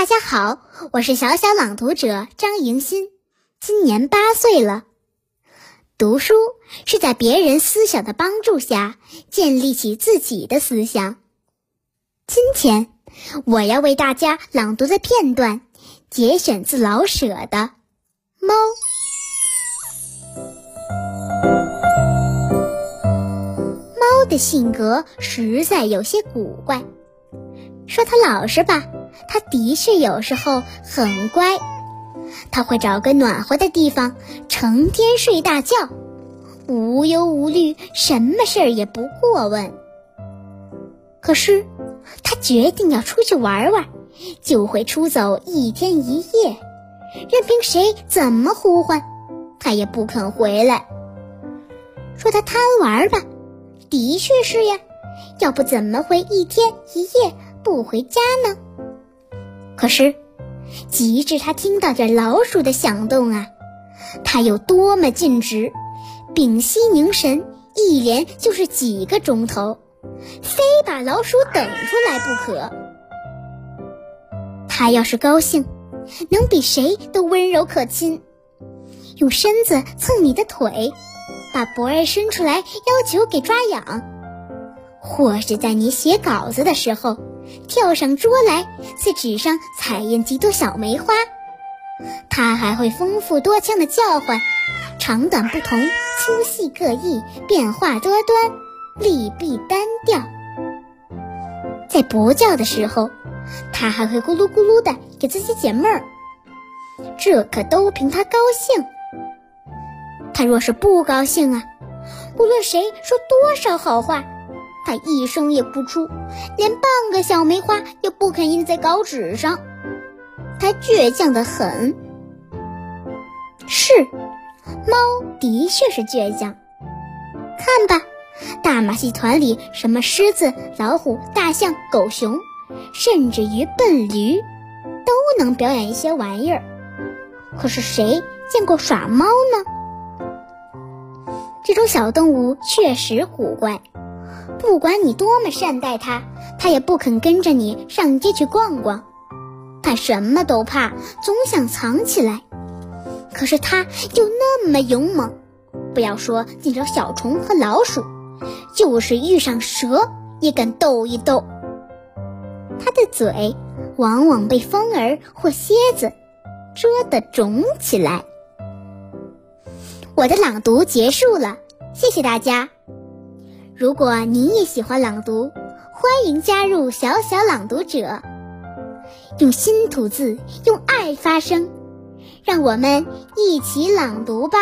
大家好，我是小小朗读者张迎新，今年八岁了。读书是在别人思想的帮助下建立起自己的思想。今天我要为大家朗读的片段节选自老舍的《猫》。猫的性格实在有些古怪，说它老实吧。它的确有时候很乖，它会找个暖和的地方，成天睡大觉，无忧无虑，什么事儿也不过问。可是，它决定要出去玩玩，就会出走一天一夜，任凭谁怎么呼唤，它也不肯回来。说它贪玩吧，的确是呀，要不怎么会一天一夜不回家呢？可是，及至他听到这老鼠的响动啊，他有多么尽职，屏息凝神，一连就是几个钟头，非把老鼠等出来不可。他要是高兴，能比谁都温柔可亲，用身子蹭你的腿，把脖儿伸出来要求给抓痒，或是在你写稿子的时候。跳上桌来，在纸上彩印几朵小梅花。它还会丰富多腔的叫唤，长短不同，粗细各异，变化多端，利弊单调。在不叫的时候，它还会咕噜咕噜的给自己解闷儿。这可都凭它高兴。它若是不高兴啊，无论谁说多少好话。他一声也不出，连半个小梅花也不肯印在稿纸上。他倔强的很。是，猫的确是倔强。看吧，大马戏团里什么狮子、老虎、大象、狗熊，甚至于笨驴，都能表演一些玩意儿。可是谁见过耍猫呢？这种小动物确实古怪。不管你多么善待它，它也不肯跟着你上街去逛逛。它什么都怕，总想藏起来。可是它又那么勇猛，不要说见着小虫和老鼠，就是遇上蛇也敢斗一斗。它的嘴往往被风儿或蝎子蛰得肿起来。我的朗读结束了，谢谢大家。如果您也喜欢朗读，欢迎加入小小朗读者，用心吐字，用爱发声，让我们一起朗读吧。